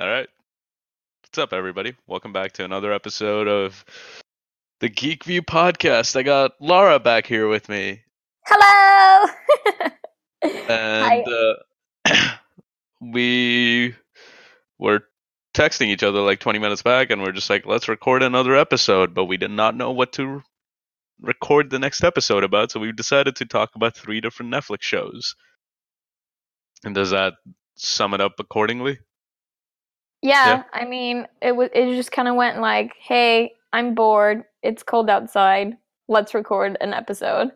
All right. What's up, everybody? Welcome back to another episode of the Geek View podcast. I got Lara back here with me, Hello. and uh, we were texting each other like 20 minutes back, and we're just like, let's record another episode, but we did not know what to record the next episode about, so we decided to talk about three different Netflix shows. And does that sum it up accordingly? Yeah, Yeah. I mean, it was. It just kind of went like, "Hey, I'm bored. It's cold outside. Let's record an episode."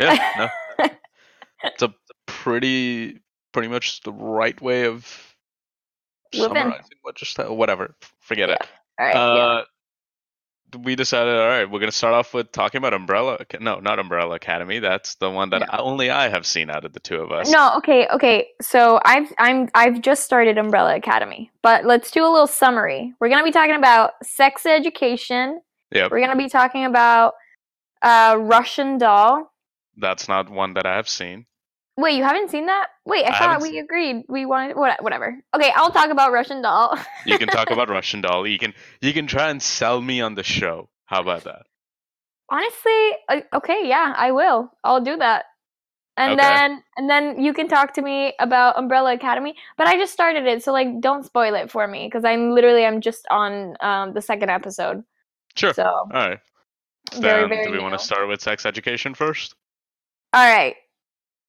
Yeah, no, it's a pretty pretty much the right way of Living. summarizing what just whatever. forget it All right. yeah. Uh, we decided all right we're gonna start off with talking about umbrella no not umbrella academy that's the one that No. I, only i have seen out of the two of us No, okay, okay. So I've I'm I've just started Umbrella Academy, but let's do a little summary. We're gonna be talking about sex education. Yeah. We're gonna be talking about uh, Russian Doll. that's not one that i have seen Wait, you haven't seen that? Wait, I, I thought we agreed we wanted what, whatever. Okay, I'll talk about Russian Doll. you can talk about russian doll you can you can try and sell me on the show how about that Honestly, okay, yeah, I will. I'll do that. And Okay. then and then you can talk to me about Umbrella Academy, but I just started it, so like don't spoil it for me cuz I'm literally I'm just on um the second episode. sure So, all right very then very do we want to start with sex education first All right.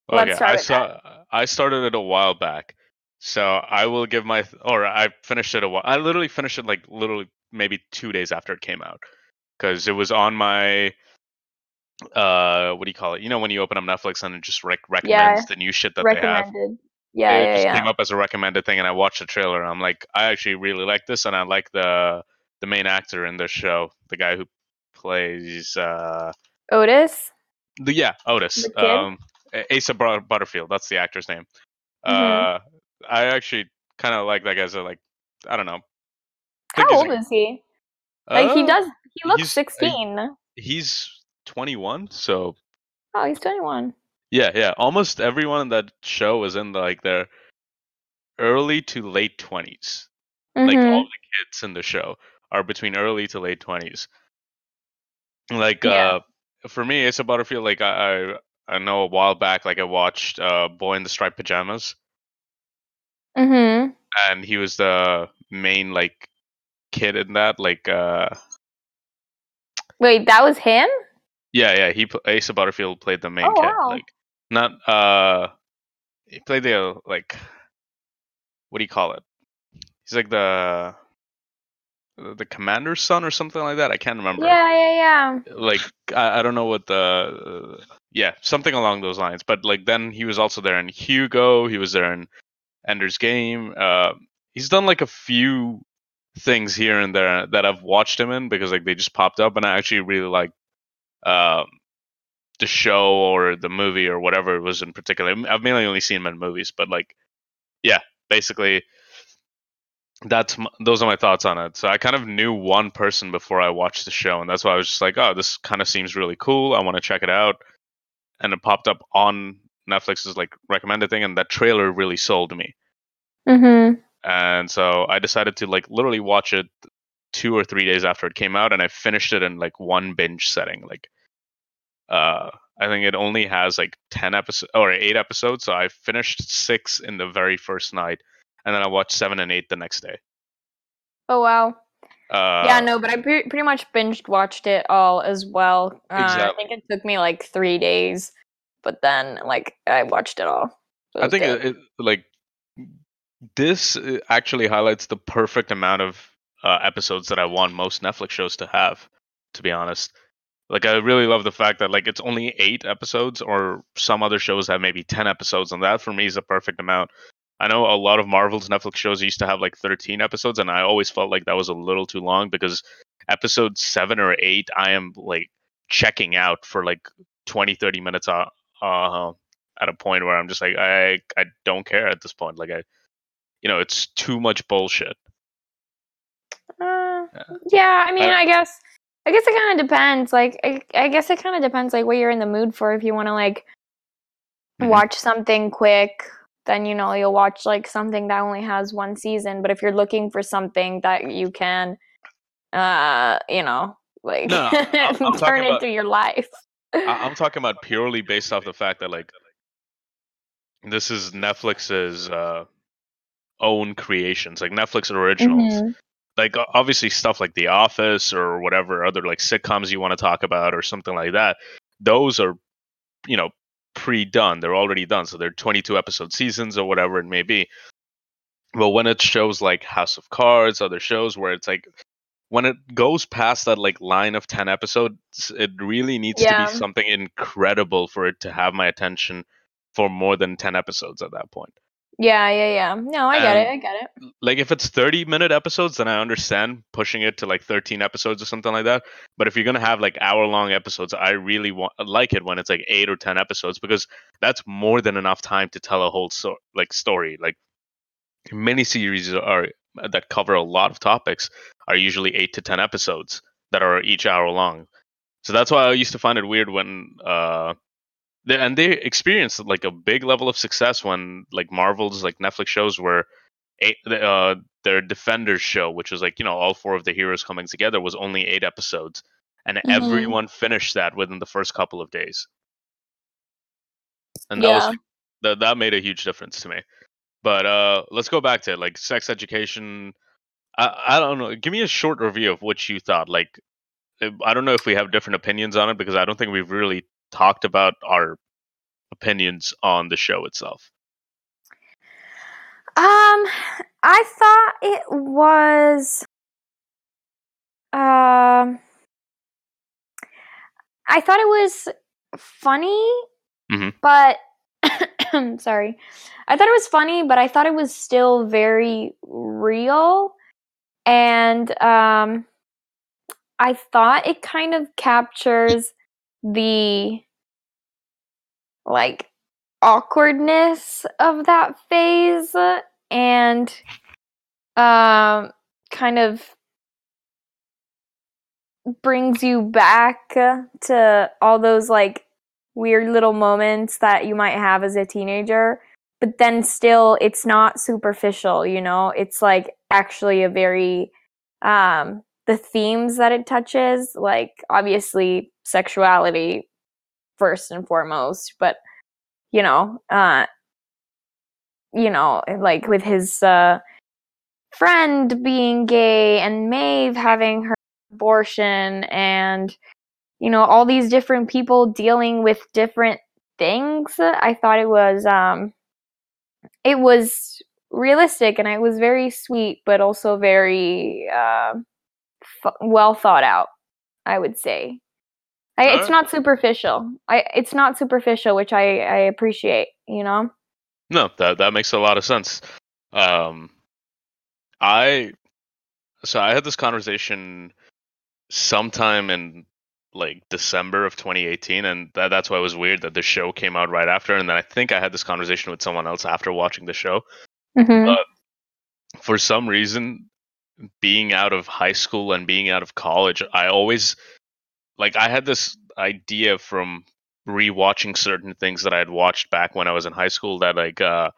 Let's Okay, I saw. I started it a while back, so I will give my. Or I finished it a while. I literally finished it like literally maybe two days after it came out, because it was on my. Uh, what do you call it? You know when you open up Netflix and it just rec- recommends the new shit that they have. Recommended. Yeah, it yeah, just yeah. came up as a recommended thing, and I watched the trailer. And I'm like, I actually really like this, and I like the the main actor in this show, the guy who plays. uh Otis? the yeah, Otis. The? Um, Asa Butterfield. That's the actor's name. Mhm. Uh, I actually kind of like that guy's a like I don't know. How old is he? Like he Uh, does he looks he's- 16. He's 21, so Oh, he's 21. yeah, yeah. Almost everyone in that show is in like their early to late 20s. Like Mhm. all the kids in the show are between early to late 20s. Like Yeah. uh, for me, it's Asa Butterfield. Like I, I know a while back, like I watched uh, Boy in the Striped Pajamas. Mhm. and he was the main like kid in that like uh Wait, that was him? yeah yeah he asa butterfield played the main Oh, kid wow. like not uh he played the like what do you call it he's like the the commander's son or something like that i can't remember Yeah, yeah, yeah. like I, I don't know what the yeah something along those lines but like then he was also there in hugo he was there in ender's game uh he's done like a few things here and there that i've watched him in because like they just popped up and i actually really like um the show or the movie or whatever it was in particular i've mainly only seen him in movies but like yeah basically that's those are my thoughts on it. So I kind of knew one person before I watched the show, and that's why I was just like, "Oh, this kind of seems really cool. I want to check it out." And it popped up on Netflix's like recommended thing, and that trailer really sold me. Mhm. And so I decided to like literally watch it two or three days after it came out, and I finished it in like one binge setting. Like, uh, I think it only has like ten episodes or eight episodes, so I finished six in the very first night, and then I watched seven and eight the next day. Oh wow. Uh, yeah, no, but I pre- pretty much binged watched it all as well. Uh, I think it took me like 3 days, but then like I watched it all. It I think it, it, like this uh, actually highlights the perfect amount of uh, episodes that I want most Netflix shows to have. To be honest, like I really love the fact that like it's only eight episodes, or some other shows have maybe ten episodes, and that for me is a perfect amount. I know a lot of Marvel's Netflix shows used to have like thirteen episodes, and I always felt like that was a little too long because episode seven or eight, I am like checking out for like 20, 30 minutes uh, uh, at a point where I'm just like I I don't care at this point. Like I, you know, it's too much bullshit. Uh, Yeah. yeah, I mean, I- I guess, I guess it kind of depends. Like, I, I guess it kind of depends, like, what you're in the mood for. If you want to like Mhm. watch something quick, then you know you'll watch like something that only has one season. But if you're looking for something that you can, uh, you know, like No, I'm- I'm turn about- into your life. I- I'm talking about purely based off the fact that like this is Netflix's uh, own creations, like Netflix originals. Mhm. Like obviously stuff like The Office or whatever other like sitcoms you want to talk about or something like that. Those are, you know, pre-done. They're already done. So they're 22 episode seasons or whatever it may be. But when it shows like House of Cards, other shows where it's like when it goes past that like line of 10 episodes, it really needs Yeah. to be something incredible for it to have my attention for more than 10 episodes at that point. Yeah, yeah, yeah. No, I get it. I get it. Like if it's 30 minute episodes, then I understand pushing it to like 13 episodes or something like that. But if you're going to have like hour long episodes, I really want like it when it's like 8 or 10 episodes because that's more than enough time to tell a whole so- like story. Like miniseries are that cover a lot of topics are usually 8 to 10 episodes that are each hour long. So that's why I used to find it weird when uh they, and they experienced like a big level of success when like Marvel's like Netflix shows were eight, uh their Defenders show, which was like you know all four of the heroes coming together, was only eight episodes, and Mhm. everyone finished that within the first couple of days. And that was Yeah. that that made a huge difference to me. But uh let's go back to it, like sex education. I I don't know. Give me a short review of what you thought. Like uh, I don't know if we have different opinions on it because I don't think we've really talked about our opinions on the show itself. Um, I thought it was. Um, I thought it was funny, Mhm. but sorry, I thought it was funny, but I thought it was still very real, and um, I thought it kind of captures the like awkwardness of that phase and um kind of brings you back to all those like weird little moments that you might have as a teenager but then still it's not superficial you know? It's like actually a very um the themes that it touches like obviously sexuality first and foremost but you know uh you know like with his uh friend being gay and Maeve having her abortion and you know all these different people dealing with different things i thought it was um it was realistic and it was very sweet but also very uh well thought out i would say I, it's not superficial i it's not superficial which i i appreciate you know No, that that makes a lot of sense. Um, I so I had this conversation sometime in like December of 2018, and that, that's why it was weird that the show came out right after. And then I think I had this conversation with someone else after watching the show. mm-hmm. For some reason, being out of high school and being out of college, I always like I had this idea from rewatching certain things that I had watched back when I was in high school that like uh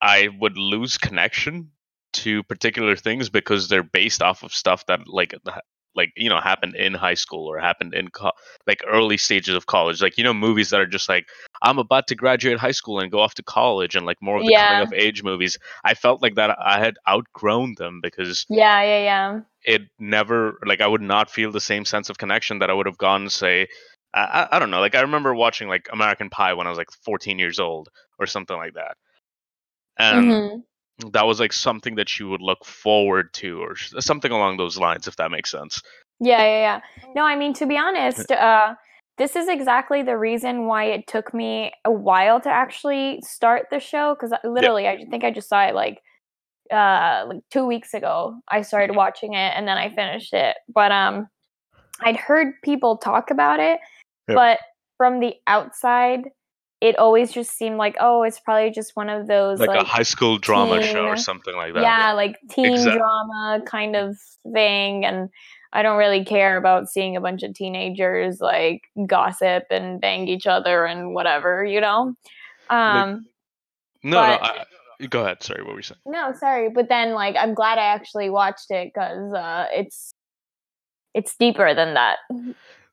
I would lose connection to particular things because they're based off of stuff that like like you know happened in high school or happened in co- like early stages of college like you know movies that are just like I'm about to graduate high school and go off to college and like more of the Yeah. coming of age movies I felt like that I had outgrown them because yeah yeah yeah it never like I would not feel the same sense of connection that I would have gone say I, I, don't know like I remember watching like American Pie when I was like 14 years old or something like that and Mhm. That was like something that you would look forward to or something along those lines if that makes sense Yeah, yeah, yeah. No, I mean to be honest, uh, this is exactly the reason why it took me a while to actually start the show because literally, I think I just saw it like uh like two weeks ago. I started watching it and then I finished it. But um, I'd heard people talk about it, Yep. but from the outside, it always just seemed like oh, it's probably just one of those like, like, a high school drama show or something like that yeah, like teen Exact- drama kind of thing. And I don't really care about seeing a bunch of teenagers like gossip and bang each other and whatever, you know? Um, No, But- no. I, go ahead. Sorry, what were you saying? No, sorry, but then like I'm glad I actually watched it because uh, it's it's deeper than that.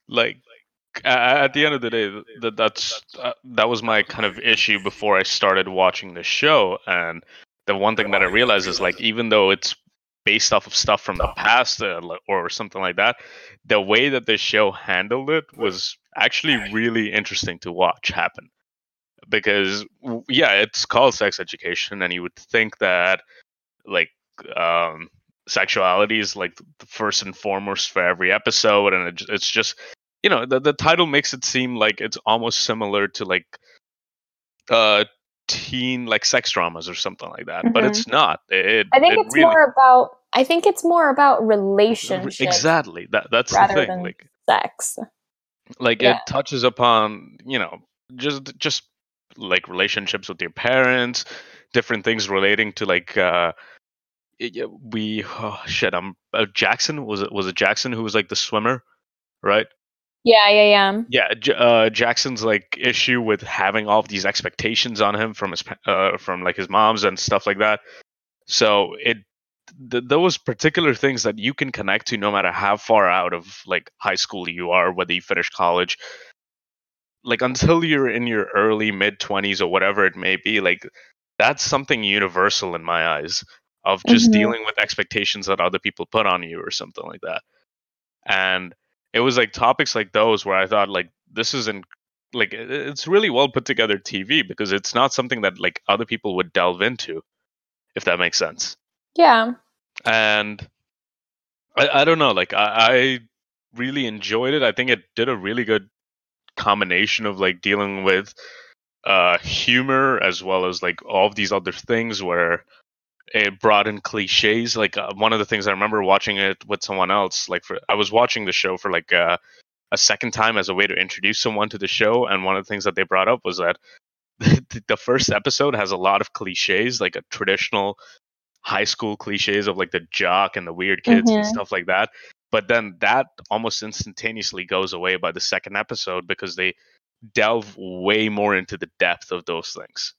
Like at the end of the day, that that's uh, that was my kind of issue before I started watching the show. And the one thing that I realized is like even though it's based off of stuff from the past uh, or something like that, the way that the show handled it was actually really interesting to watch happen. Because yeah, it's called sex education, and you would think that like um, sexuality is like the first and foremost for every episode, and it, it's just you know the the title makes it seem like it's almost similar to like uh teen like sex dramas or something like that, but Mhm. it's not. It, I think it it's really, more about I think it's more about relationships exactly that that's the thing. Like sex. like Yeah. it touches upon you know just just like relationships with your parents different things relating to like uh we oh shit i'm uh, jackson was it was it jackson who was like the swimmer right Yeah, yeah, yeah. yeah J- uh jackson's like issue with having all of these expectations on him from his uh from like his mom's and stuff like that so it th- those particular things that you can connect to no matter how far out of like high school you are whether you finish college like until you're in your early mid 20s or whatever it may be like that's something universal in my eyes of just Mhm. dealing with expectations that other people put on you or something like that and it was like topics like those where i thought like this isn't like it's really well put together tv because it's not something that like other people would delve into if that makes sense Yeah. and I, I don't know like I, I really enjoyed it i think it did a really good combination of like dealing with uh humor as well as like all of these other things where it brought in cliches like uh, one of the things i remember watching it with someone else like for i was watching the show for like uh, a second time as a way to introduce someone to the show and one of the things that they brought up was that the, first episode has a lot of cliches like a traditional high school cliches of like the jock and the weird kids and Mhm. stuff like that but then that almost instantaneously goes away by the second episode because they delve way more into the depth of those things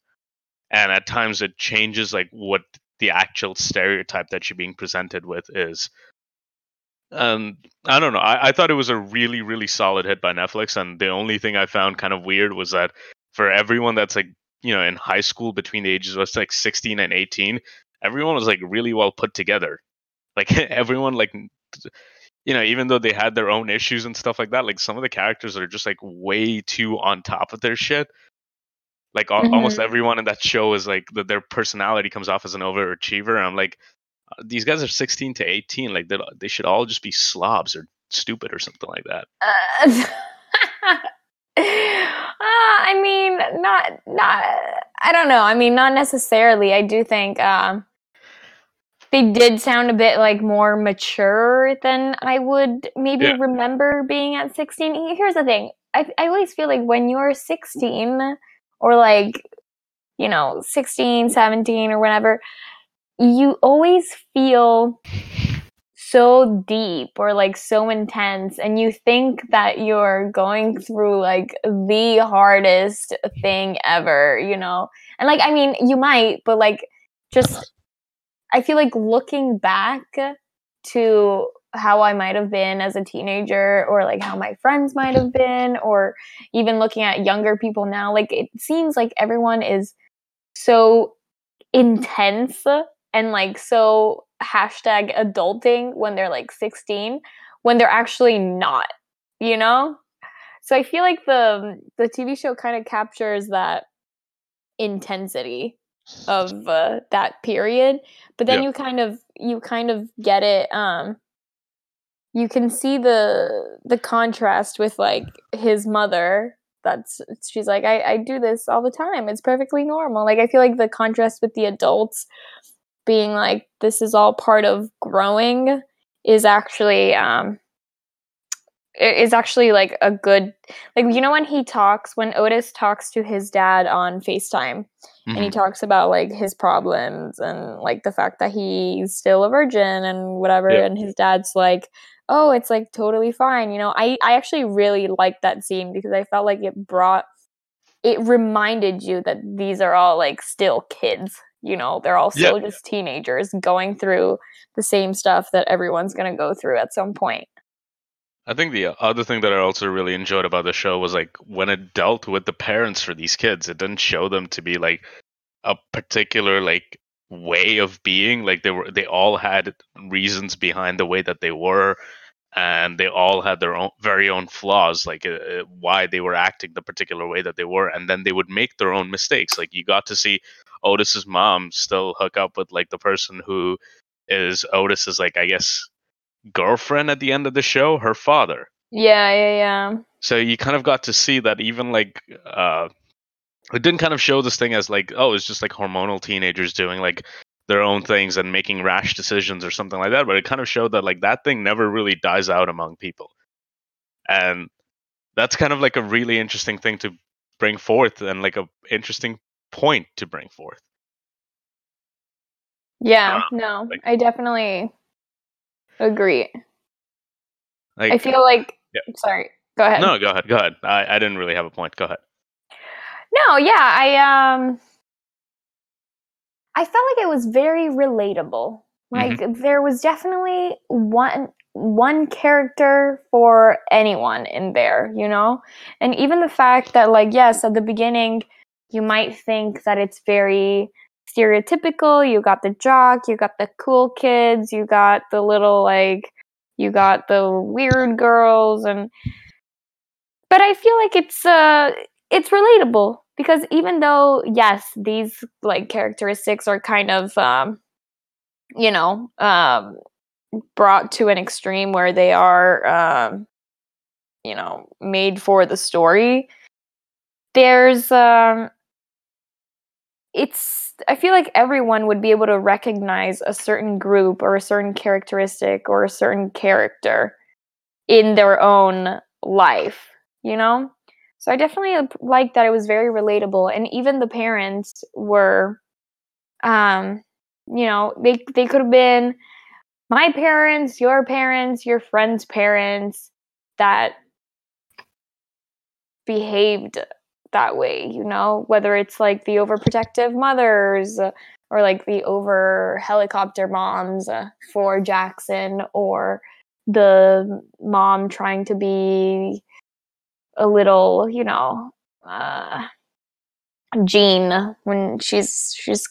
and at times it changes like what the actual stereotype that you're being presented with is and i don't know I, I thought it was a really really solid hit by netflix and the only thing i found kind of weird was that for everyone that's like you know in high school between the ages of like 16 and 18 everyone was like really well put together. Like everyone like you know even though they had their own issues and stuff like that like some of the characters are just like way too on top of their shit like al- almost Mhm. everyone in that show is like that their personality comes off as an overachiever and i'm like uh, these guys are 16 to 18 like they they should all just be slobs or stupid or something like that Uh, uh, I mean, not not. I don't know. I mean, not necessarily. I do think um, they did sound a bit like more mature than I would maybe Yeah. remember being at sixteen. Here's the thing. I I always feel like when you're sixteen or like you know 16 17 or whatever you always feel so deep or like so intense and you think that you're going through like the hardest thing ever you know? And like i mean you might but like just i feel like looking back to how i might have been as a teenager or like how my friends might have been or even looking at younger people now like it seems like everyone is so intense and like so hashtag adulting when they're like 16 when they're actually not you know so i feel like the the tv show kind of captures that intensity of uh, that period but then Yeah. you kind of you kind of get it um you can see the the contrast with like his mother. That's she's like I, I do this all the time. It's perfectly normal. Like i feel like the contrast with the adults being like this is all part of growing is actually um is actually like a good like you know when he talks when otis talks to his dad on facetime and he Mhm. talks about like his problems and like the fact that he's still a virgin and whatever and his dad's like oh it's like totally fine you know i i actually really liked that scene because i felt like it brought it reminded you that these are all like still kids. You know, they're all Yeah. still just teenagers going through the same stuff that everyone's going to go through at some point. I think the other thing that I also really enjoyed about the show was like when it dealt with the parents for these kids, it didn't show them to be like a particular like way of being. Like they were, they all had reasons behind the way that they were, and they all had their own very own flaws, like uh, uh, why they were acting the particular way that they were, and then they would make their own mistakes. Like you got to see Otis's mom still hook up with like the person who is Otis's like I guess girlfriend at the end of the show, her father. Yeah, yeah, yeah. So you kind of got to see that even like uh it didn't kind of show this thing as like oh it's just like hormonal teenagers doing like their own things and making rash decisions or something like that, but it kind of showed that like that thing never really dies out among people. And that's kind of like a really interesting thing to bring forth and like a interesting point to bring forth. Yeah, Uh, no, like- I definitely agree. Like I feel like, Yeah. sorry, go ahead. No, go ahead, go ahead. I, I didn't really have a point. Go ahead. No, yeah, I um I felt like it was very relatable. Like there was definitely one one character for anyone in there, you know? And even the fact that like yes, at the beginning you might think that it's very stereotypical. You got the jock, you got the cool kids, you got the little like you got the weird girls and but I feel like it's uh it's relatable because even though yes these like characteristics are kind of um you know um brought to an extreme where they are um you know made for the story there's um it's i feel like everyone would be able to recognize a certain group or a certain characteristic or a certain character in their own life you know so I definitely like that it was very relatable, and even the parents were, um, you know, they they could have been my parents, your parents, your friend's parents that behaved that way. You know, whether it's like the overprotective mothers or like the over helicopter moms uh, for Jackson, or the mom trying to be a little, you know, uh, Jean when she's she's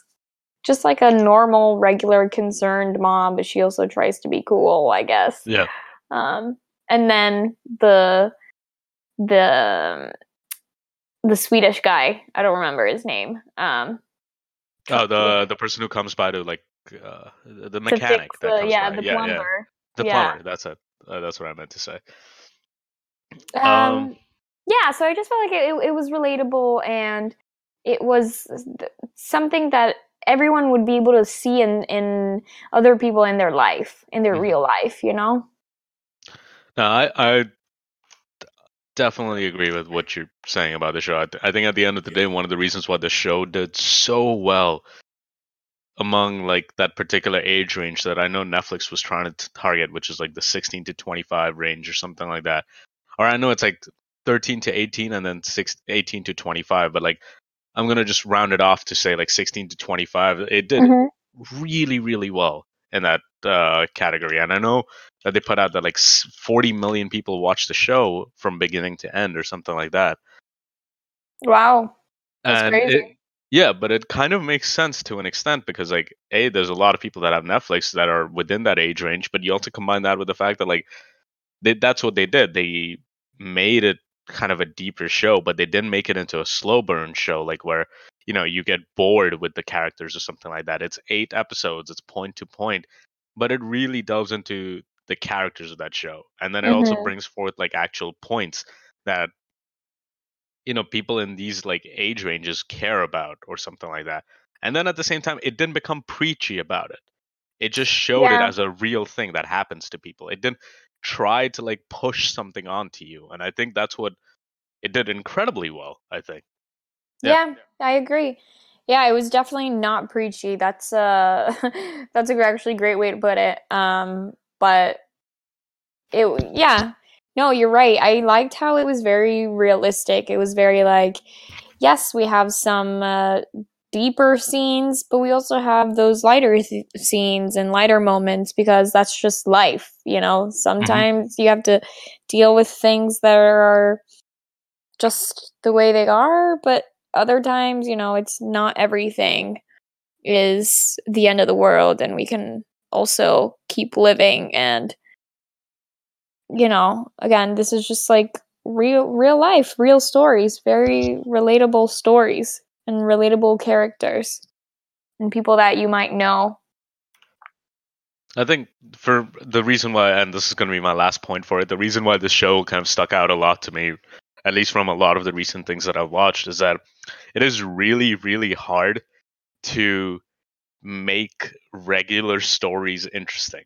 just like a normal, regular, concerned mom, but she also tries to be cool, I guess. Yeah. Um, and then the the the Swedish guy, I don't remember his name. Um, Oh, the the person who comes by to like uh, the the mechanic the, yeah, by. the yeah, yeah. plumber. The Yeah. plumber. That's it. Uh, that's what I meant to say. Um, Um, yeah, so I just felt like it, it was relatable and it was th- something that everyone would be able to see in, in other people in their life, in their Mhm. real life, you know? No, I, I definitely agree with what you're saying about the show. I, th- I think at the end of the day, one of the reasons why the show did so well among like that particular age range that I know Netflix was trying to target, which is like the 16 to 25 range or something like that. Or I know it's like 13 to 18 and then 6, 18 to 25, but like I'm gonna just round it off to say like 16 to 25. It did Mhm. really really well in that uh, category and i know that they put out that like 40 million people watched the show from beginning to end or something like that Wow. That's and crazy. it, yeah but it kind of makes sense to an extent because like a there's a lot of people that have netflix that are within that age range but you also combine that with the fact that like they, that's what they did they made it kind of a deeper show but they didn't make it into a slow burn show like where you know you get bored with the characters or something like that. It's eight episodes it's point to point but it really delves into the characters of that show and then it also Mhm. brings forth like actual points that you know people in these like age ranges care about or something like that and then at the same time it didn't become preachy about it. It just showed it as a real thing that happens to people. It didn't try to like push something onto you and i think that's what it did incredibly well i think Yeah. Yeah, I agree. Yeah, it was definitely not preachy. That's uh that's a, actually great way to put it. Um, but it yeah. No, you're right. I liked how it was very realistic. It was very like yes, we have some uh, deeper scenes, but we also have those lighter th- scenes and lighter moments because that's just life, you know. Mm-hmm. Sometimes you have to deal with things that are just the way they are, but other times, you know, it's not everything is the end of the world and we can also keep living and you know, again, this is just like real real life, real stories, very relatable stories and relatable characters and people that you might know. I think for the reason why, and this is going to be my last point for it, the reason why this show kind of stuck out a lot to me, at least from a lot of the recent things that I've watched, is that it is really, really hard to make regular stories interesting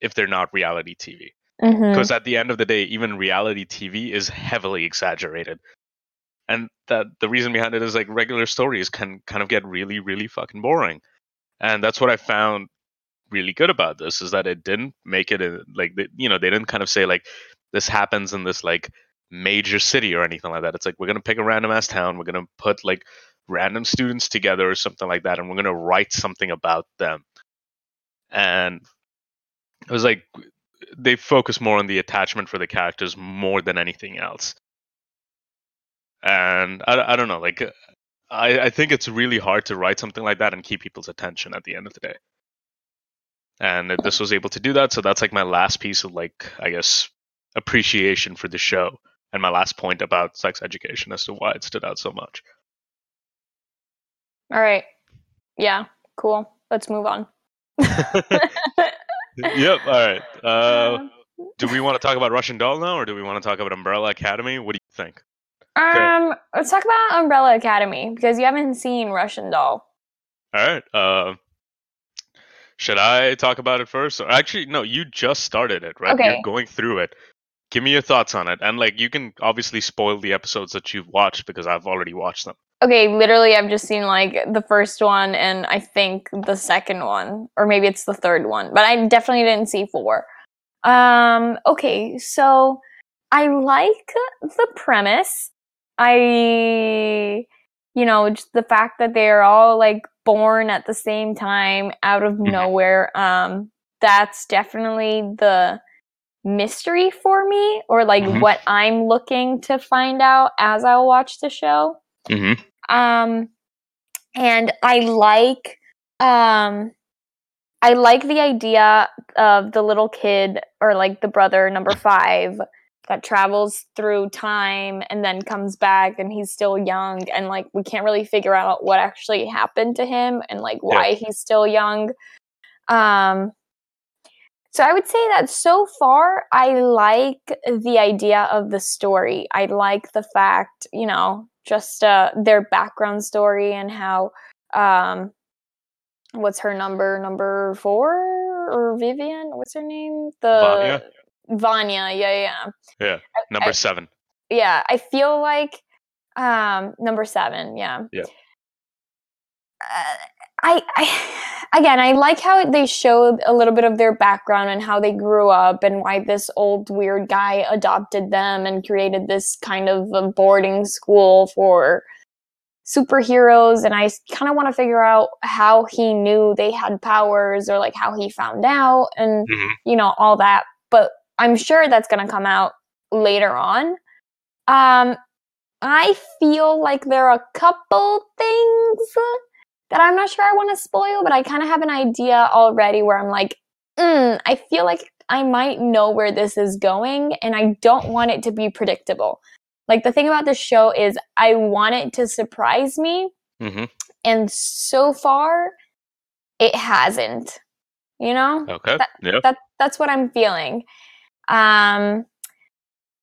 if they're not reality TV. Mm-hmm. Because at the end of the day, even reality TV is heavily exaggerated. And that the reason behind it is like regular stories can kind of get really, really fucking boring. And that's what I found really good about this is that it didn't make it a, like you know they didn't kind of say like this happens in this like major city or anything like that. It's like we're gonna pick a random ass town, we're gonna put like random students together or something like that, and we're gonna write something about them. And it was like they focus more on the attachment for the characters more than anything else. And I, I don't know, like I, I think it's really hard to write something like that and keep people's attention at the end of the day. And this was able to do that, so that's like my last piece of like I guess appreciation for the show and my last point about sex education as to why it stood out so much. All right. Yeah, cool. Let's move on. yep. All right. Uh, do we want to talk about Russian Doll now, or do we want to talk about Umbrella Academy? What do you think? Um, let's talk about Umbrella Academy because you haven't seen Russian Doll. All right. Uh, should I talk about it first? Or actually, no. You just started it, right? Okay. You're going through it. Give me your thoughts on it, and like you can obviously spoil the episodes that you've watched because I've already watched them. Okay, literally, I've just seen like the first one and I think the second one, or maybe it's the third one, but I definitely didn't see four. Um, okay, so I like the premise. I, you know, just the fact that they're all like born at the same time out of Mhm. nowhere. Um, that's definitely the mystery for me, or like Mhm. what I'm looking to find out as I watch the show Mm-hmm. um and i like um i like the idea of the little kid or like the brother number five that travels through time and then comes back and he's still young and like we can't really figure out what actually happened to him and like why he's still young. Um so i would say that so far i like the idea of the story. I like the fact you know just uh their background story and how um what's her number number four or vivian? What's her name? The Vanya? Vanya yeah yeah Yeah, Number I- seven. yeah i feel like um number seven yeah Yeah. uh, I, I again i like how they showed a little bit of their background and how they grew up and why this old weird guy adopted them and created this kind of a boarding school for superheroes and i kind of want to figure out how he knew they had powers or like how he found out and Mhm. you know all that but i'm sure that's going to come out later on um i feel like there are a couple things that i'm not sure i want to spoil but i kind of have an idea already where i'm like mm, i feel like i might know where this is going and i don't want it to be predictable like the thing about this show is i want it to surprise me Mm-hmm. and so far it hasn't you know Okay. That- yep. that that's what I'm feeling. Um,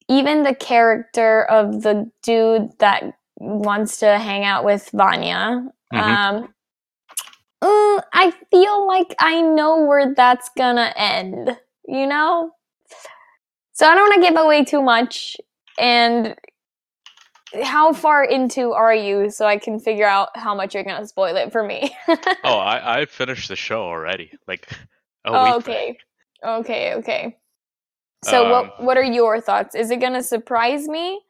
even the character of the dude that wants to hang out with Vanya. Mhm. Um, mm, I feel like I know where that's gonna end. You know, so I don't want to give away too much. And how far into are you, so I can figure out how much you're gonna spoil it for me? oh, I I finished the show already. Like Oh, week. back. okay. Okay, okay. So Um, what what are your thoughts? Is it gonna surprise me?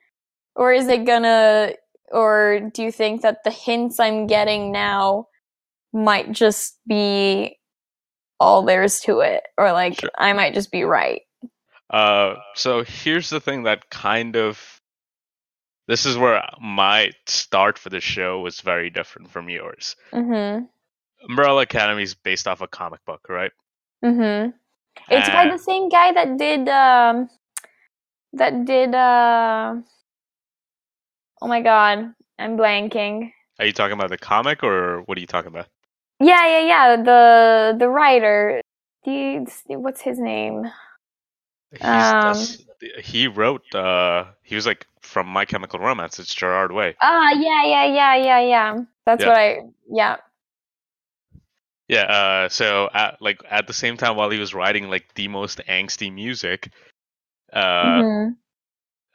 Or is it gonna or do you think that the hints I'm getting now might just be all there's to it, or like Sure. I might just be right? Uh, so here's the thing that kind of this is where my start for the show was very different from yours. Mm-hmm. Umbrella Academy is based off a comic book, right? Mm-hmm. It's by the same guy that did um that did uh oh my god, I'm blanking. Are you talking about the comic or what are you talking about? Yeah, yeah, yeah. The the writer. The what's his name? He's, Um, he wrote. Uh, he was like from My Chemical Romance. It's Gerard Way. Ah, yeah, yeah, yeah, yeah, yeah. That's Yeah. what I. Yeah. Yeah. Uh, so at like at the same time while he was writing like the most angsty music, uh, Mhm.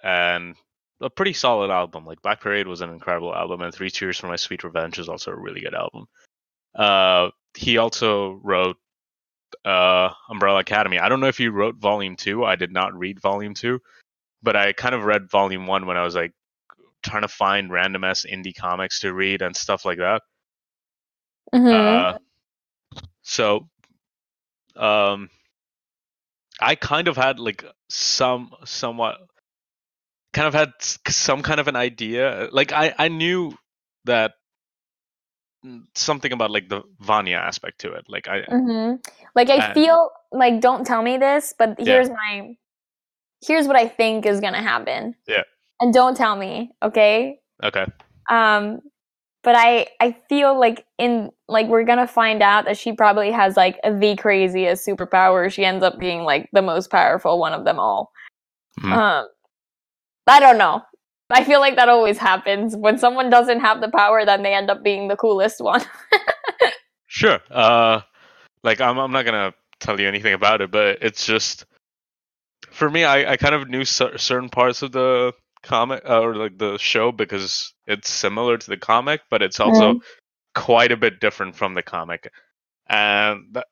and a pretty solid album. Like Black Parade was an incredible album, and Three Cheers for My Sweet Revenge is also a really good album. Uh, he also wrote uh, Umbrella Academy. I don't know if he wrote Volume Two. I did not read Volume Two, but I kind of read Volume One when I was like trying to find random ass indie comics to read and stuff like that. Mhm. Uh, so, um, I kind of had like some somewhat kind of had some kind of an idea. Like I I knew that something about like the Vanya aspect to it. Like I Mhm. Like I feel like don't tell me this, but Yeah. here's my here's what I think is gonna happen. Yeah. And don't tell me, okay? okay Um, but I I feel like in like we're gonna find out that she probably has like the craziest superpower. She ends up being like the most powerful one of them all. Mhm. Um, I don't know. I feel like that always happens when someone doesn't have the power, then they end up being the coolest one. sure. Uh, like I'm I'm not gonna tell you anything about it, but it's just for me. I I kind of knew cer- certain parts of the comic uh, or like the show because it's similar to the comic, but it's also quite a bit different from the comic. And that,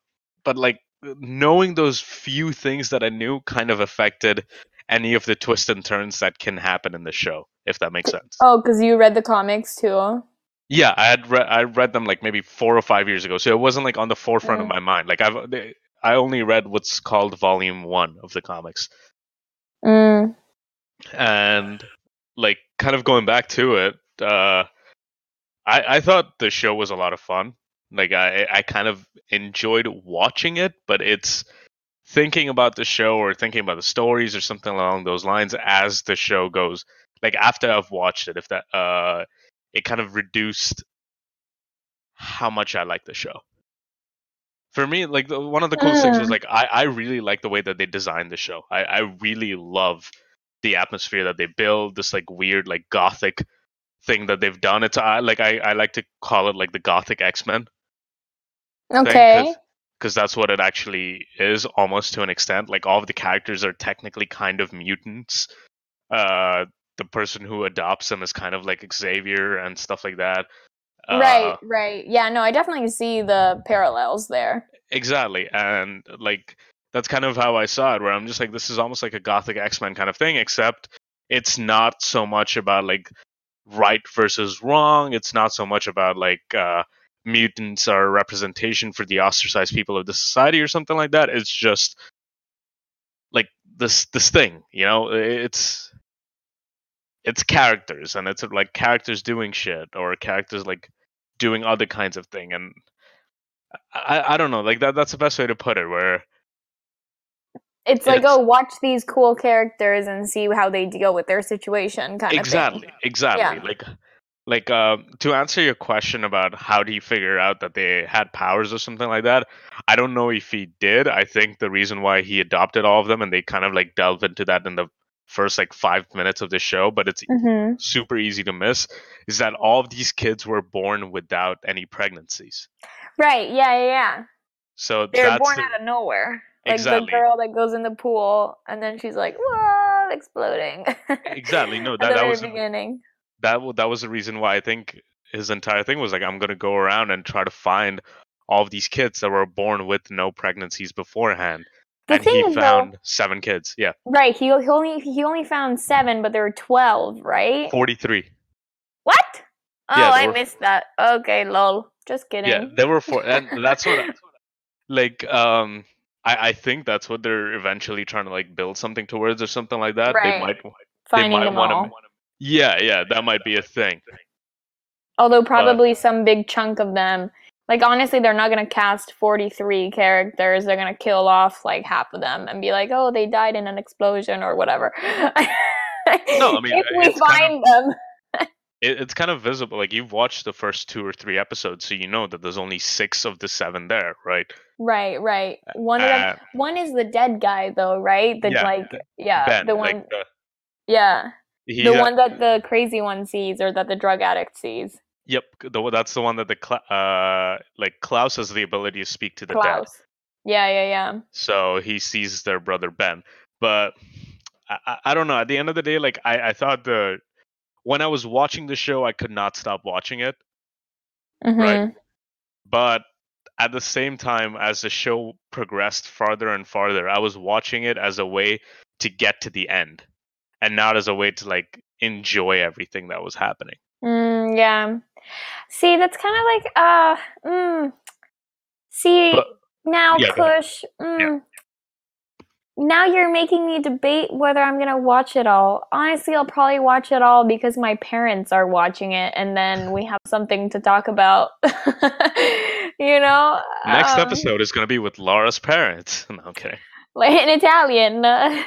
but like knowing those few things that I knew kind of affected any of the twists and turns that can happen in the show, if that makes sense. oh, because you read the comics too. Yeah, I had read I read them like maybe four or five years ago, so it wasn't like on the forefront of Mm. my mind. Like I've I only read what's called Volume One of the comics, Mm. And like kind of going back to it, uh, I I thought the show was a lot of fun. Like I I kind of enjoyed watching it, but it's thinking about the show or thinking about the stories or something along those lines as the show goes. Like after I've watched it, if that uh, it kind of reduced how much I like the show. For me, like the, one of the coolest things was Mm. like I, I really like the way that they designed the show. I, I really love the atmosphere that they build. This like weird like gothic thing that they've done. It's I like I, I like to call it like the gothic X Men Okay. because that's what it actually is almost to an extent. Like all of the characters are technically kind of mutants. Uh, the person who adopts them is kind of like Xavier and stuff like that. Uh, right, right. Yeah, no, I definitely see the parallels there. Exactly, and like that's kind of how I saw it. Where I'm just like, this is almost like a gothic X Men kind of thing, except it's not so much about like right versus wrong. It's not so much about like uh, mutants are a representation for the ostracized people of the society or something like that. It's just like this this thing, you know. It's it's characters, and it's like characters doing shit or characters like doing other kinds of thing, and I I don't know, like that that's the best way to put it. Where It's like, It's- oh, watch these cool characters and see how they deal with their situation, kind exactly of thing. exactly Yeah. like like um to answer your question about how do you figure out that they had powers or something like that i don't know if he did i think the reason why he adopted all of them and they kind of like delve into that in the first like five minutes of the show but it's Mm-hmm. super easy to miss is that all of these kids were born without any pregnancies Right. Yeah, yeah, yeah. so They're born the- out of nowhere. Like Exactly. the girl that goes in the pool and then she's like, "Whoa!" exploding. Exactly, no, At that- that was the- beginning. that that was the reason why I think his entire thing was like I'm gonna go around and try to find all of these kids that were born with no pregnancies beforehand, The and he is, though- found seven kids. Yeah, Right. He, he only he only found seven, but there were twelve. Right. forty three. What? Oh, Yeah, I were- missed that. Okay, lol. Just kidding. Yeah, there were four, and that's what, I- like, um, I I think that's what they're eventually trying to like build something towards or something like that. They Right. might, they Finding might them want all. to. Yeah, yeah, that might be a thing. Although probably some big chunk of them, like honestly, they're not gonna cast forty-three characters. They're gonna kill off like half of them and be like, "Oh, they died in an explosion or whatever." No, I mean, if we it's kind find them, It, it's kind of visible. Like you've watched the first two or three episodes, so you know that there's only six of the seven there, right? right, right. One of them, Uh, one is the dead guy though, right? The Yeah, like, yeah, ben, the one, like the, yeah, he, the uh, one that the crazy one sees or that the drug addict sees. Yep, the, that's the one that the uh like Klaus has the ability to speak to the dead. Klaus. Yeah, yeah, yeah. so he sees their brother Ben. But I, I, I don't know. At the end of the day, like I, I thought the when I was watching the show, I could not stop watching it. Mhm. But at the same time, as the show progressed farther and farther, I was watching it as a way to get to the end, and not as a way to like enjoy everything that was happening. Mm, yeah. See, that's kind of like uh mm, see But- now Yeah. Kush, mm, now you're making me debate whether I'm gonna watch it all. Honestly, I'll probably watch it all because my parents are watching it and then we have something to talk about. you know? Next Um, episode is going to be with Lara's parents. No, okay. like in Italian. Uh,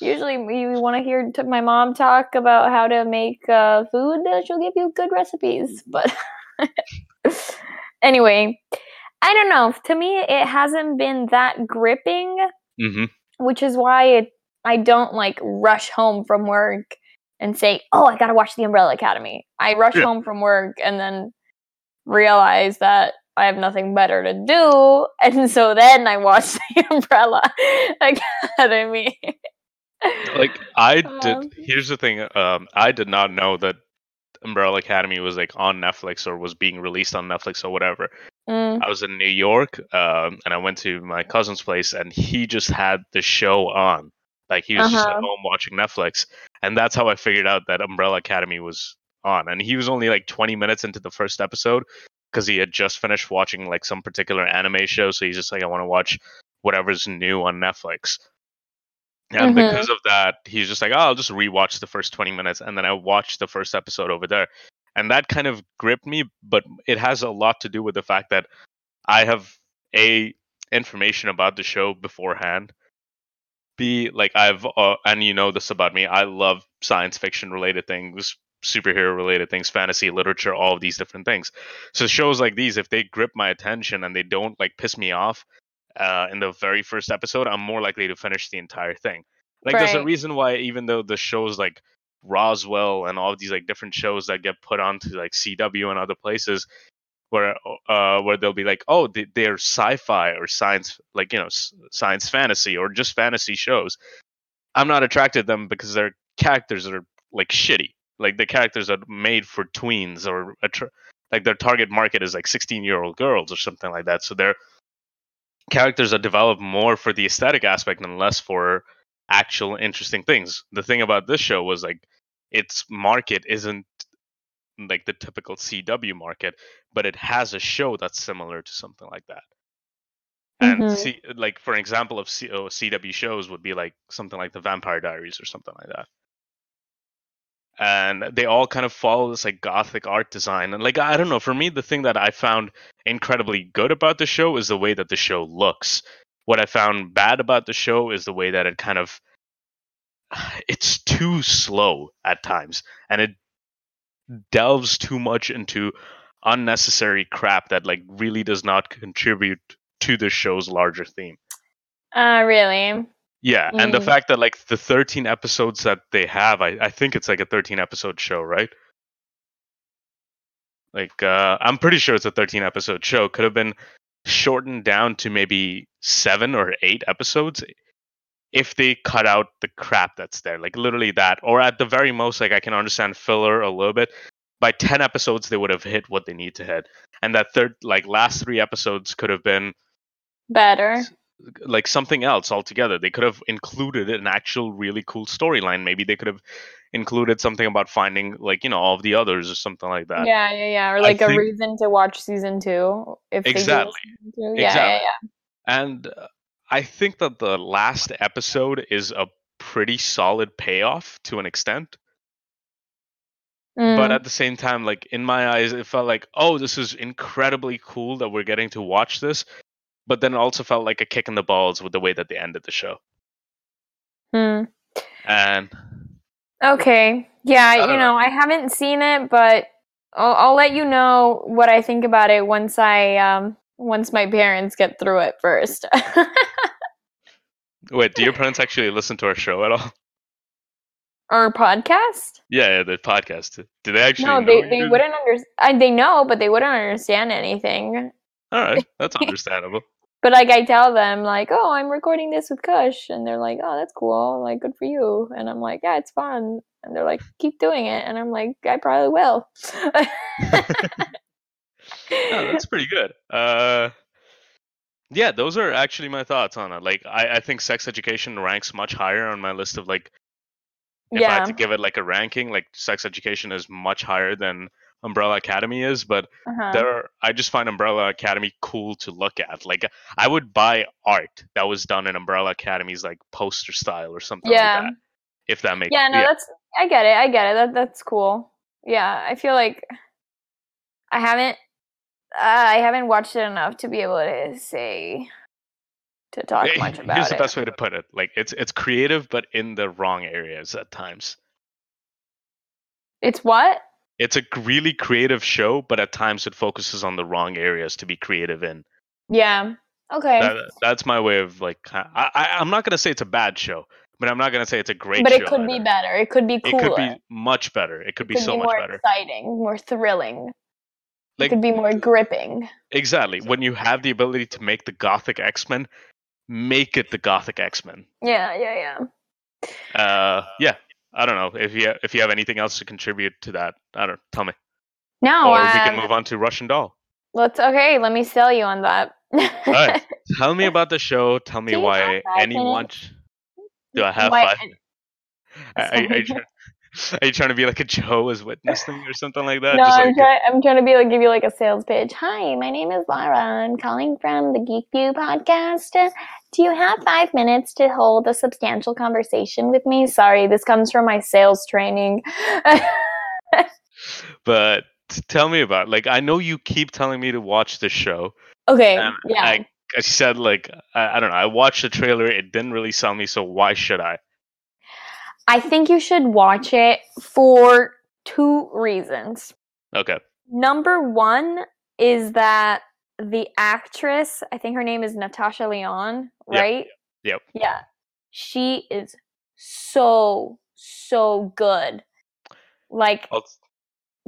usually, we want to hear t- my mom talk about how to make uh, food. Uh, she'll give you good recipes. But anyway, I don't know. To me, it hasn't been that gripping, hmm which is why it, I don't like rush home from work and say, "Oh, I gotta watch The Umbrella Academy." I rush Yeah. home from work and then realize that I have nothing better to do, and so then I watch The Umbrella Academy. Like I Um, did. Here's the thing. Um, I did not know that Umbrella Academy was like on Netflix or was being released on Netflix or whatever. Mm, I was in New York, um, and I went to my cousin's place, and he just had the show on. Like he was just at Uh-huh. home watching Netflix, and that's how I figured out that Umbrella Academy was on. And he was only like 20 minutes into the first episode because he had just finished watching like some particular anime show. So he's just like, I want to watch whatever's new on Netflix. And Mhm. because of that, he's just like, oh, I'll just rewatch the first 20 minutes, and then I watched the first episode over there and that kind of gripped me but it has a lot to do with the fact that i have a information about the show beforehand. B like i've uh, and you know this about me i love science fiction related things superhero related things fantasy literature all of these different things. So shows like these if they grip my attention and they don't like piss me off uh, in the very first episode i'm more likely to finish the entire thing. Like there's a reason why even though the shows like Roswell and all these like different shows that get put onto like CW and other places where uh where they'll be like oh they, they're sci-fi or science like you know science fantasy or just fantasy shows. I'm not attracted to them because their characters are like shitty. Like the characters are made for tweens or like their target market is like 16 year old girls or something like that. So their characters are developed more for the aesthetic aspect and less for actual interesting things the thing about this show was like its market isn't like the typical CW market, but it has a show that's similar to something like that. And Mhm. see, like for example of C- oh, CW shows would be like something like the Vampire Diaries or something like that. And they all kind of follow this like gothic art design. And like I don't know, for me the thing that I found incredibly good about the show is the way that the show looks. What I found bad about the show is the way that it kind of it's too slow at times and it delves too much into unnecessary crap that like really does not contribute to the show's larger theme. uh, really? Yeah, and the Mm. fact that like the 13 episodes that they have, I, I think it's like a 13 episode show, right? Like uh I'm pretty sure it's a 13 episode show. Could have been shortened down to maybe 7 or 8 episodes if they cut out the crap that's there. Like literally that or at the very most like I can understand filler a little bit. By 10 episodes they would have hit what they need to hit. And that third like last 3 episodes could have been Better. like something else altogether. They could have included an actual really cool storyline. Maybe they could have included something about finding like you know all of the others or something like that. Yeah, yeah, yeah. Or like a think- reason to watch season two if they do a Exactly. Yeah, yeah, Exactly. yeah. And uh, I think that the last episode is a pretty solid payoff to an extent. But Mm, at the same time, like in my eyes, it felt like, oh, this is incredibly cool that we're getting to watch this. But then it also felt like a kick in the balls with the way that they ended the show. mm. And Okay. Yeah, you know. know, I haven't seen it, but I'll, I'll let you know what I think about it once I um once my parents get through it first. wait, do your parents actually listen to our show at all? Our podcast? Yeah, yeah the podcast. Do they actually? No, know they they wouldn't understand. They know, but they wouldn't understand anything. All right, that's understandable. But like I tell them like, "Oh, I'm recording this with Kush." And they're like, "Oh, that's cool. Like good for you." And I'm like, "Yeah, it's fun." And they're like, "Keep doing it." And I'm like, "I probably will." Oh, that's pretty good. Uh, yeah, those are actually my thoughts on it. Like, I, I think sex education ranks much higher on my list of like, if I had to give it like a ranking, like sex education is much higher than Umbrella Academy is. But Uh-huh. there, are, I just find Umbrella Academy cool to look at. Like, I would buy art that was done in Umbrella Academy's like poster style or something Yeah. like that. If that makes Yeah, no, that's I get it. I get it. That that's cool. Yeah, I feel like I haven't uh, I haven't watched it enough to be able to say to talk Eh, much about Here's the best way to put it. Like, it's it's creative, but in the wrong areas at times. It's what? It's a really creative show, but at times it focuses on the wrong areas to be creative in. Yeah. Okay. That, that's my way of like. I, I I'm not gonna say it's a bad show, but I'm not gonna say it's a great. Show. But it could be better. It could be cooler. It could be much better. It could be It could so be much more better. exciting, more thrilling. it could be more gripping. exactly when you have the ability to make the Gothic X Men, make it the Gothic X Men. Yeah, yeah, yeah. Uh, yeah. I don't know if you if you have anything else to contribute to that. I don't tell me, No, or we can um, move on to Russian Doll. let's okay, let me sell you on that. right. Tell me about the show. Tell me why anyone. minutes? Do I have Why- five? Are, you trying, are you trying to be like a Jehovah's Witness thing or something like that? No, Just I'm like, trying. I'm trying to be like give you like a sales pitch. Hi, my name is Lara. I'm calling from the Geek View podcast. Do you have five minutes to hold a substantial conversation with me? Sorry, this comes from my sales training. but tell me about like I know you keep telling me to watch the show. okay, yeah. I, I said like I, I don't know. I watched the trailer. It didn't really sell me. So why should I? I think you should watch it for two reasons. Okay. Number one is that the actress, I think her name is Natasha Lyonne, right? yep. yep. Yeah. She is so, so good. Like, I'll,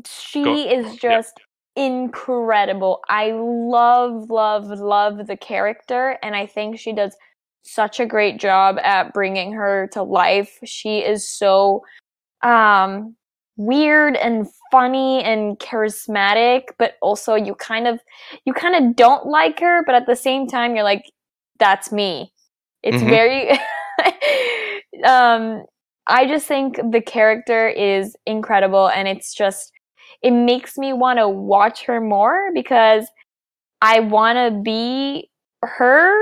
she go- is just incredible. I love, love, love the character, and I think she does such a great job at bringing her to life. She is so um weird and funny and charismatic, but also you kind of you kind of don't like her, but at the same time you're like that's me. It's Mhm. very um I just think the character is incredible and it's just it makes me want to watch her more because I want to be her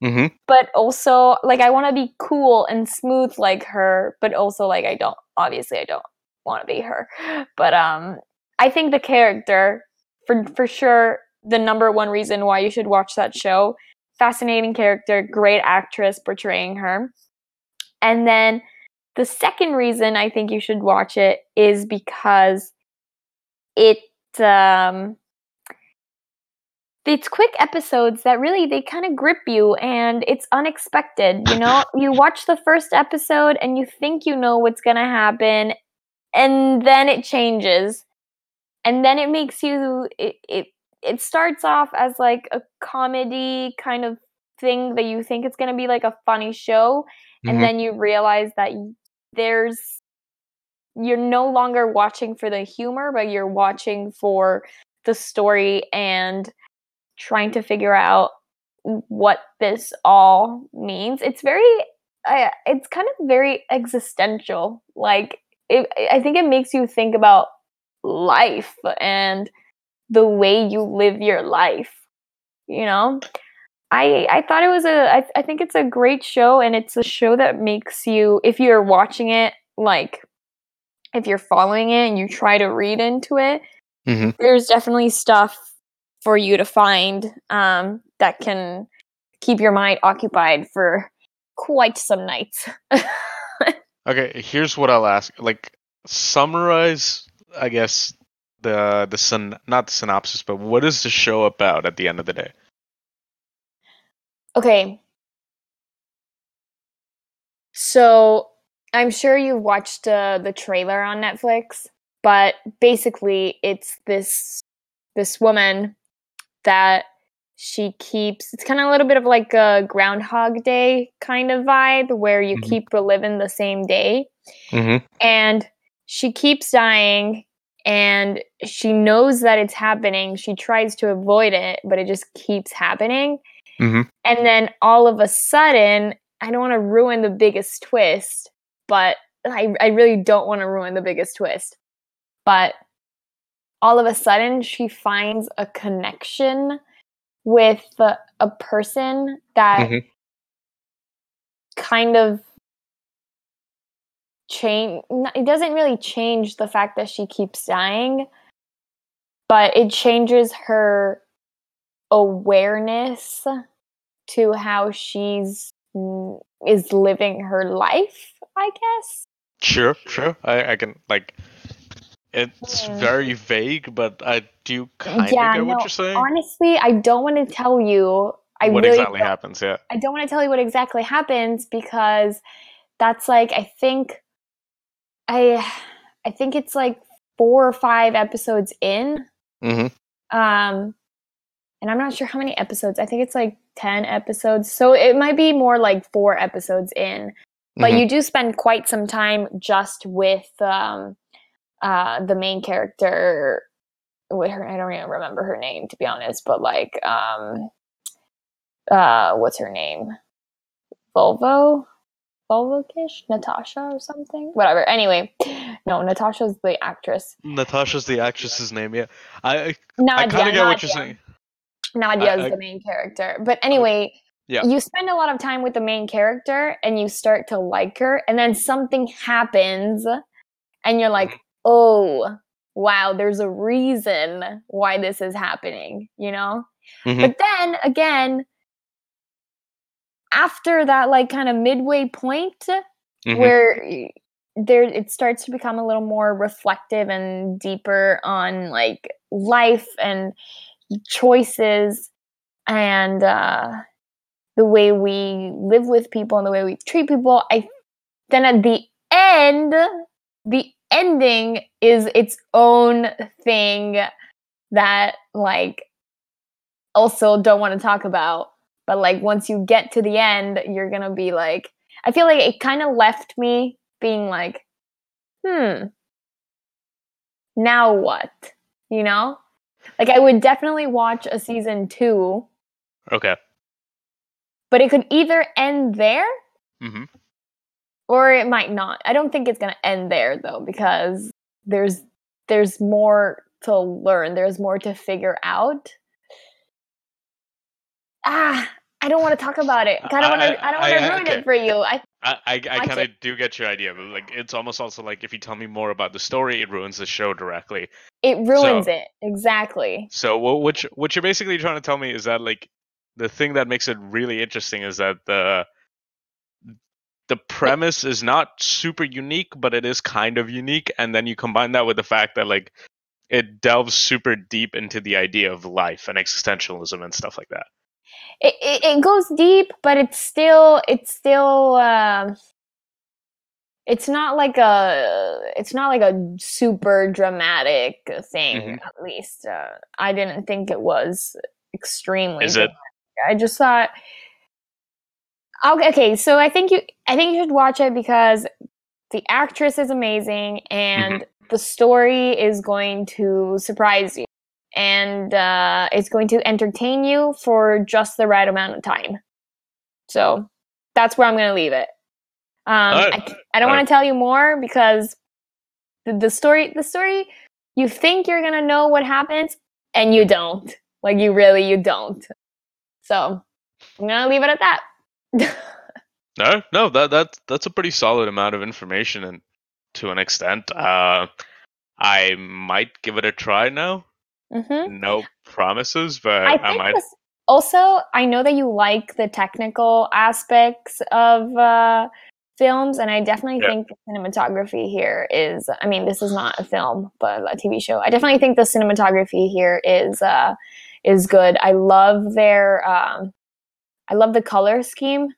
hmm but also like I want to be cool and smooth like her, but also like I don't obviously I don't want to be her. But um I think the character for for sure the number one reason why you should watch that show. Fascinating character, great actress portraying her. And then the second reason I think you should watch it is because it um it's quick episodes that really they kind of grip you and it's unexpected you know you watch the first episode and you think you know what's going to happen and then it changes and then it makes you it, it it starts off as like a comedy kind of thing that you think it's going to be like a funny show and Mhm. then you realize that there's you're no longer watching for the humor but you're watching for the story and trying to figure out what this all means it's very uh, it's kind of very existential like it, I think it makes you think about life and the way you live your life. You know, I I thought it was a I, I think it's a great show and it's a show that makes you if you're watching it like if you're following it and you try to read into it, Mhm. there's definitely stuff for you to find um, that can keep your mind occupied for quite some nights. Okay, here's what I'll ask. Like, summarize, I guess, the the syn- not the synopsis, but what is the show about at the end of the day? okay. So I'm sure you've watched uh, the trailer on Netflix, but basically it's this this woman that she keeps it's kind of a little bit of like a groundhog day kind of vibe where you Mhm. keep reliving the same day Mm-hmm. and she keeps dying and she knows that it's happening she tries to avoid it but it just keeps happening Mhm. and then all of a sudden i don't want to ruin the biggest twist but I, I really don't want to ruin the biggest twist but all of a sudden she finds a connection with a, a person that Mhm. kind of change it doesn't really change the fact that she keeps dying but it changes her awareness to how she's mm, is living her life i guess Sure, sure. I, I can like. It's Hmm. very vague, but I do kind of Yeah, get what you're saying. honestly i don't want to tell you i what really exactly happens? Yeah. I don't want to tell you what exactly happens because that's like I think I I think it's like four or five episodes in. Mm-hmm. Um and I'm not sure how many episodes. I think it's like 10 episodes. So it might be more like 4 episodes in. But Mhm. you do spend quite some time just with um uh the main character with her I don't even remember her name to be honest, but like um uh what's her name? Volvo? Volvo Kish? Natasha or something? Whatever. Anyway, no, Natasha's the actress. Natasha's the actress's name. Yeah. I I, Nadia, I kind of get what Nadia. you're saying. Nadia is I- I- the main character. But anyway, Yeah. you spend a lot of time with the main character and you start to like her, and then something happens, and you're like, oh, wow, there's a reason why this is happening, you know? Mhm. But then again, after that, like kind of midway point, Mhm. where there it starts to become a little more reflective and deeper on like life and choices and uh the way we live with people and the way we treat people i then at the end the ending is its own thing that like also don't want to talk about but like once you get to the end you're gonna be like i feel like it kind of left me being like hmm now what you know like i would definitely watch a season two Okay. but it could either end there Mm-hmm. Or it might not i don't think it's gonna end there though because there's there's more to learn there's more to figure out ah i don't want to talk about it. i don't want to i don't want to ruin okay. it for you i I I, I kind of do get your idea, but like it's almost also like if you tell me more about the story, it ruins the show directly. it ruins So- it exactly So what what you, what you're basically trying to tell me is that like the thing that makes it really interesting is that the the premise is not super unique, but it is kind of unique, and then you combine that with the fact that like it delves super deep into the idea of life and existentialism and stuff like that. it, it, it goes deep but it's still it's still um it's not like a it's not like a super dramatic thing Mhm. at least uh, i didn't think it was extremely Is it? dramatic. i just thought okay, okay so i think you i think you should watch it because the actress is amazing and the story is going to surprise you and uh, it's going to entertain you for just the right amount of time. So that's where I'm going to leave it. Um, Alright. I, I don't want to tell you more because the, the story the story you think you're gonna know what happens and you don't like you really you don't so i'm gonna leave it at that No, no, that that that's a pretty solid amount of information, and to an extent, uh, I might give it a try now. hmm No promises, but I I, think might. also I know that you like the technical aspects of uh, films, and I definitely Yeah. think the cinematography here is. I mean, this is not a film, but a TV show. I definitely think the cinematography here is uh, is good. I love their. Um, I love the color scheme.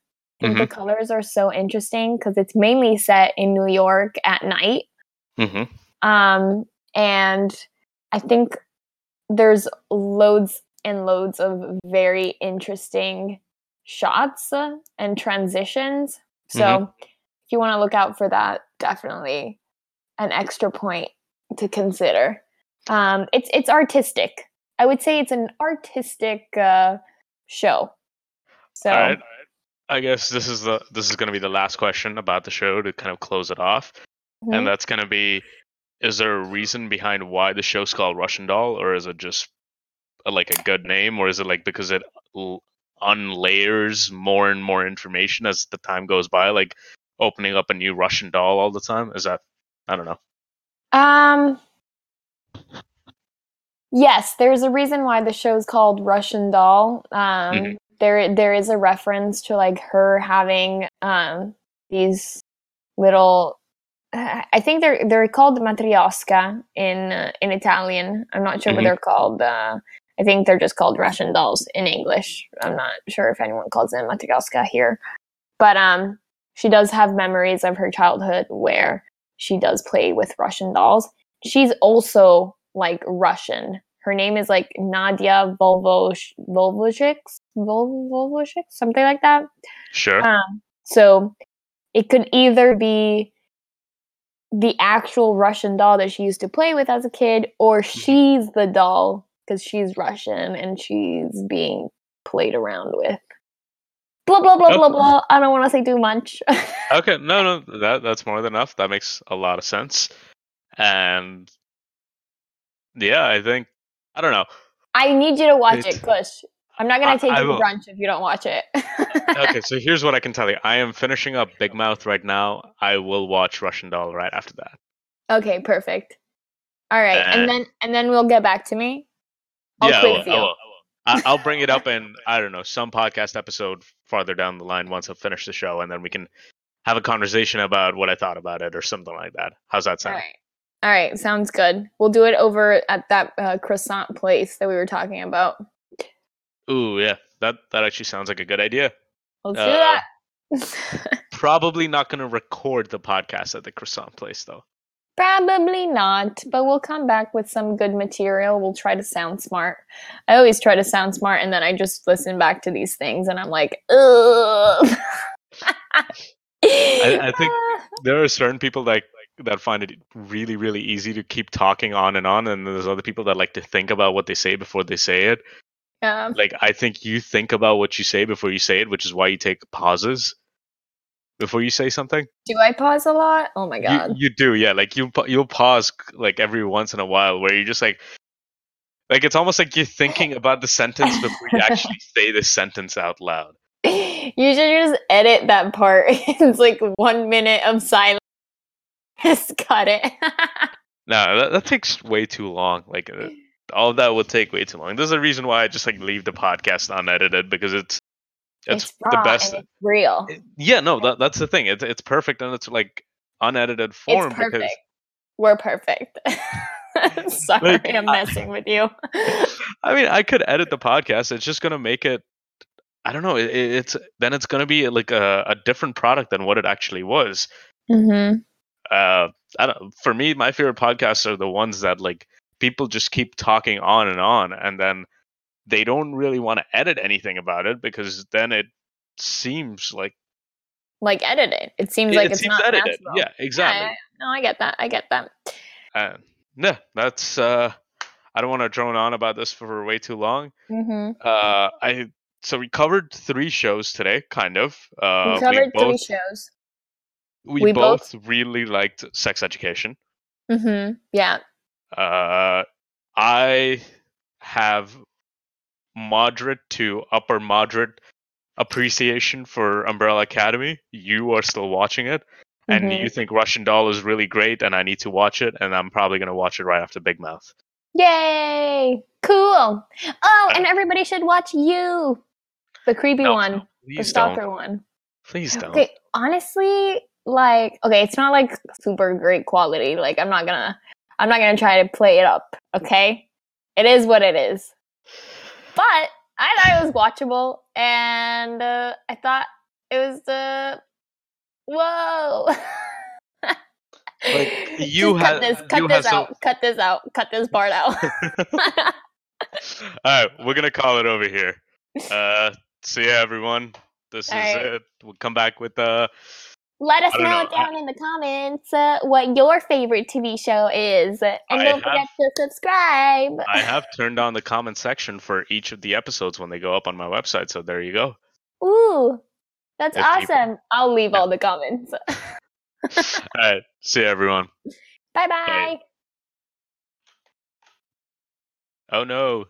Think The colors are so interesting because it's mainly set in New York at night. hmm Um, and I think there's loads and loads of very interesting shots uh, and transitions. So Mhm. if you want to look out for that, definitely an extra point to consider. Um, it's it's artistic. I would say it's an artistic uh, show. So right. I guess this is the this is going to be the last question about the show to kind of close it off, mhm. and that's going to be: Is there a reason behind why the show's called Russian Doll, or is it just uh, like a good name, or is it like because it unlayers more and more information as the time goes by, like opening up a new Russian doll all the time? Is that I don't know. Um. Yes, there's a reason why the show's called Russian Doll. Um, Mhm. There there is a reference to like her having um these little. I think they're they're called matryoshka in uh, in Italian. I'm not sure what Mhm. they're called. Uh, I think they're just called Russian dolls in English. I'm not sure if anyone calls them matryoshka here, but um, she does have memories of her childhood where she does play with Russian dolls. She's also like Russian. Her name is like Nadia Volvosh Volvoshik, Vol- something like that. Sure. Um, so it could either be the actual Russian doll that she used to play with as a kid, or she's the doll because she's Russian and she's being played around with. Blah blah blah blah blah. I don't want to say too much. Okay, no, no, that that's more than enough. That makes a lot of sense. And yeah, I think I don't know. I need you to watch It- it, Kush. I'm not gonna take I you to brunch if you don't watch it. Okay, so here's what I can tell you. I am finishing up Big Mouth right now. I will watch Russian Doll right after that. Okay, perfect. All right, Uh, and then and then we'll get back to me. I'll yeah, I will, I will. I- I'll bring it up in I don't know some podcast episode farther down the line once I've finished the show, and then we can have a conversation about what I thought about it or something like that. How's that sound? right. All right, sounds good. We'll do it over at that uh, croissant place that we were talking about. Ooh, yeah, that that actually sounds like a good idea. Let's Uh, do that. Probably not going to record the podcast at the croissant place though. Probably not, but we'll come back with some good material. We'll try to sound smart. I always try to sound smart, and then I just listen back to these things, and I'm like, ugh. I think- there are certain people that that find it really really easy to keep talking on and on and there's other people that like to think about what they say before they say it Um, like i think you think about what you say before you say it which is why you take pauses before you say something do I pause a lot? Oh my god. you do yeah like you you'll pause like every once in a while where you're just like like it's almost like you're thinking about the sentence before you actually say the sentence out loud You should just edit that part. it's like one minute of silence. Just cut it. no that, that takes way too long like uh, all of that would take way too long there's a reason why i just like leave the podcast unedited because it's it's, It's the best it's real. yeah no that, that's the thing it's, it's perfect and it's like unedited form It's perfect. because We're perfect. Sorry, Like, I'm I- messing with you. i mean i could edit the podcast it's just gonna make it i don't know it, it- it's then it's gonna be like a, a different product than what it actually was mm-hmm. uh i don't for me my favorite podcasts are the ones that like people just keep talking on and on and then they don't really want to edit anything about it because then it seems like Like edited. It seems like it it's seems not edited natural. yeah exactly Yeah, no, I get that. I get that. Uh, yeah, that's. Uh, I don't want to drone on about this for way too long. Mm-hmm. Uh, I so we covered three shows today, kind of. Uh, we covered both three shows. we, we both both- really liked Sex Education. Mm-hmm. Yeah. Uh, I have moderate to upper moderate appreciation for Umbrella Academy. You are still watching it, and Mhm. you think Russian Doll is really great, and I need to watch it, and I'm probably gonna watch it right after Big Mouth. Yay! Cool. Oh, and everybody should watch you, the creepy No, one, the stalker don't. one. Please don't. Okay, honestly, like, okay, it's not like super great quality. Like, I'm not gonna, I'm not gonna try to play it up. Okay, it is what it is. But I thought it was watchable, and uh, I thought it was the, whoa. Like, you Just cut had- this, cut you this had some- out, cut this out, cut this part out. All right, we're gonna call it over here. Uh, see ya, everyone. This is All right. it. We'll come back with uh Let us know, know, down in the comments uh, what your favorite TV show is, and I don't forget to subscribe. I have turned on the comment section for each of the episodes when they go up on my website, so there you go. Ooh, that's If people- awesome. I'll leave all the comments. All right, see ya, everyone. bye bye. Oh no.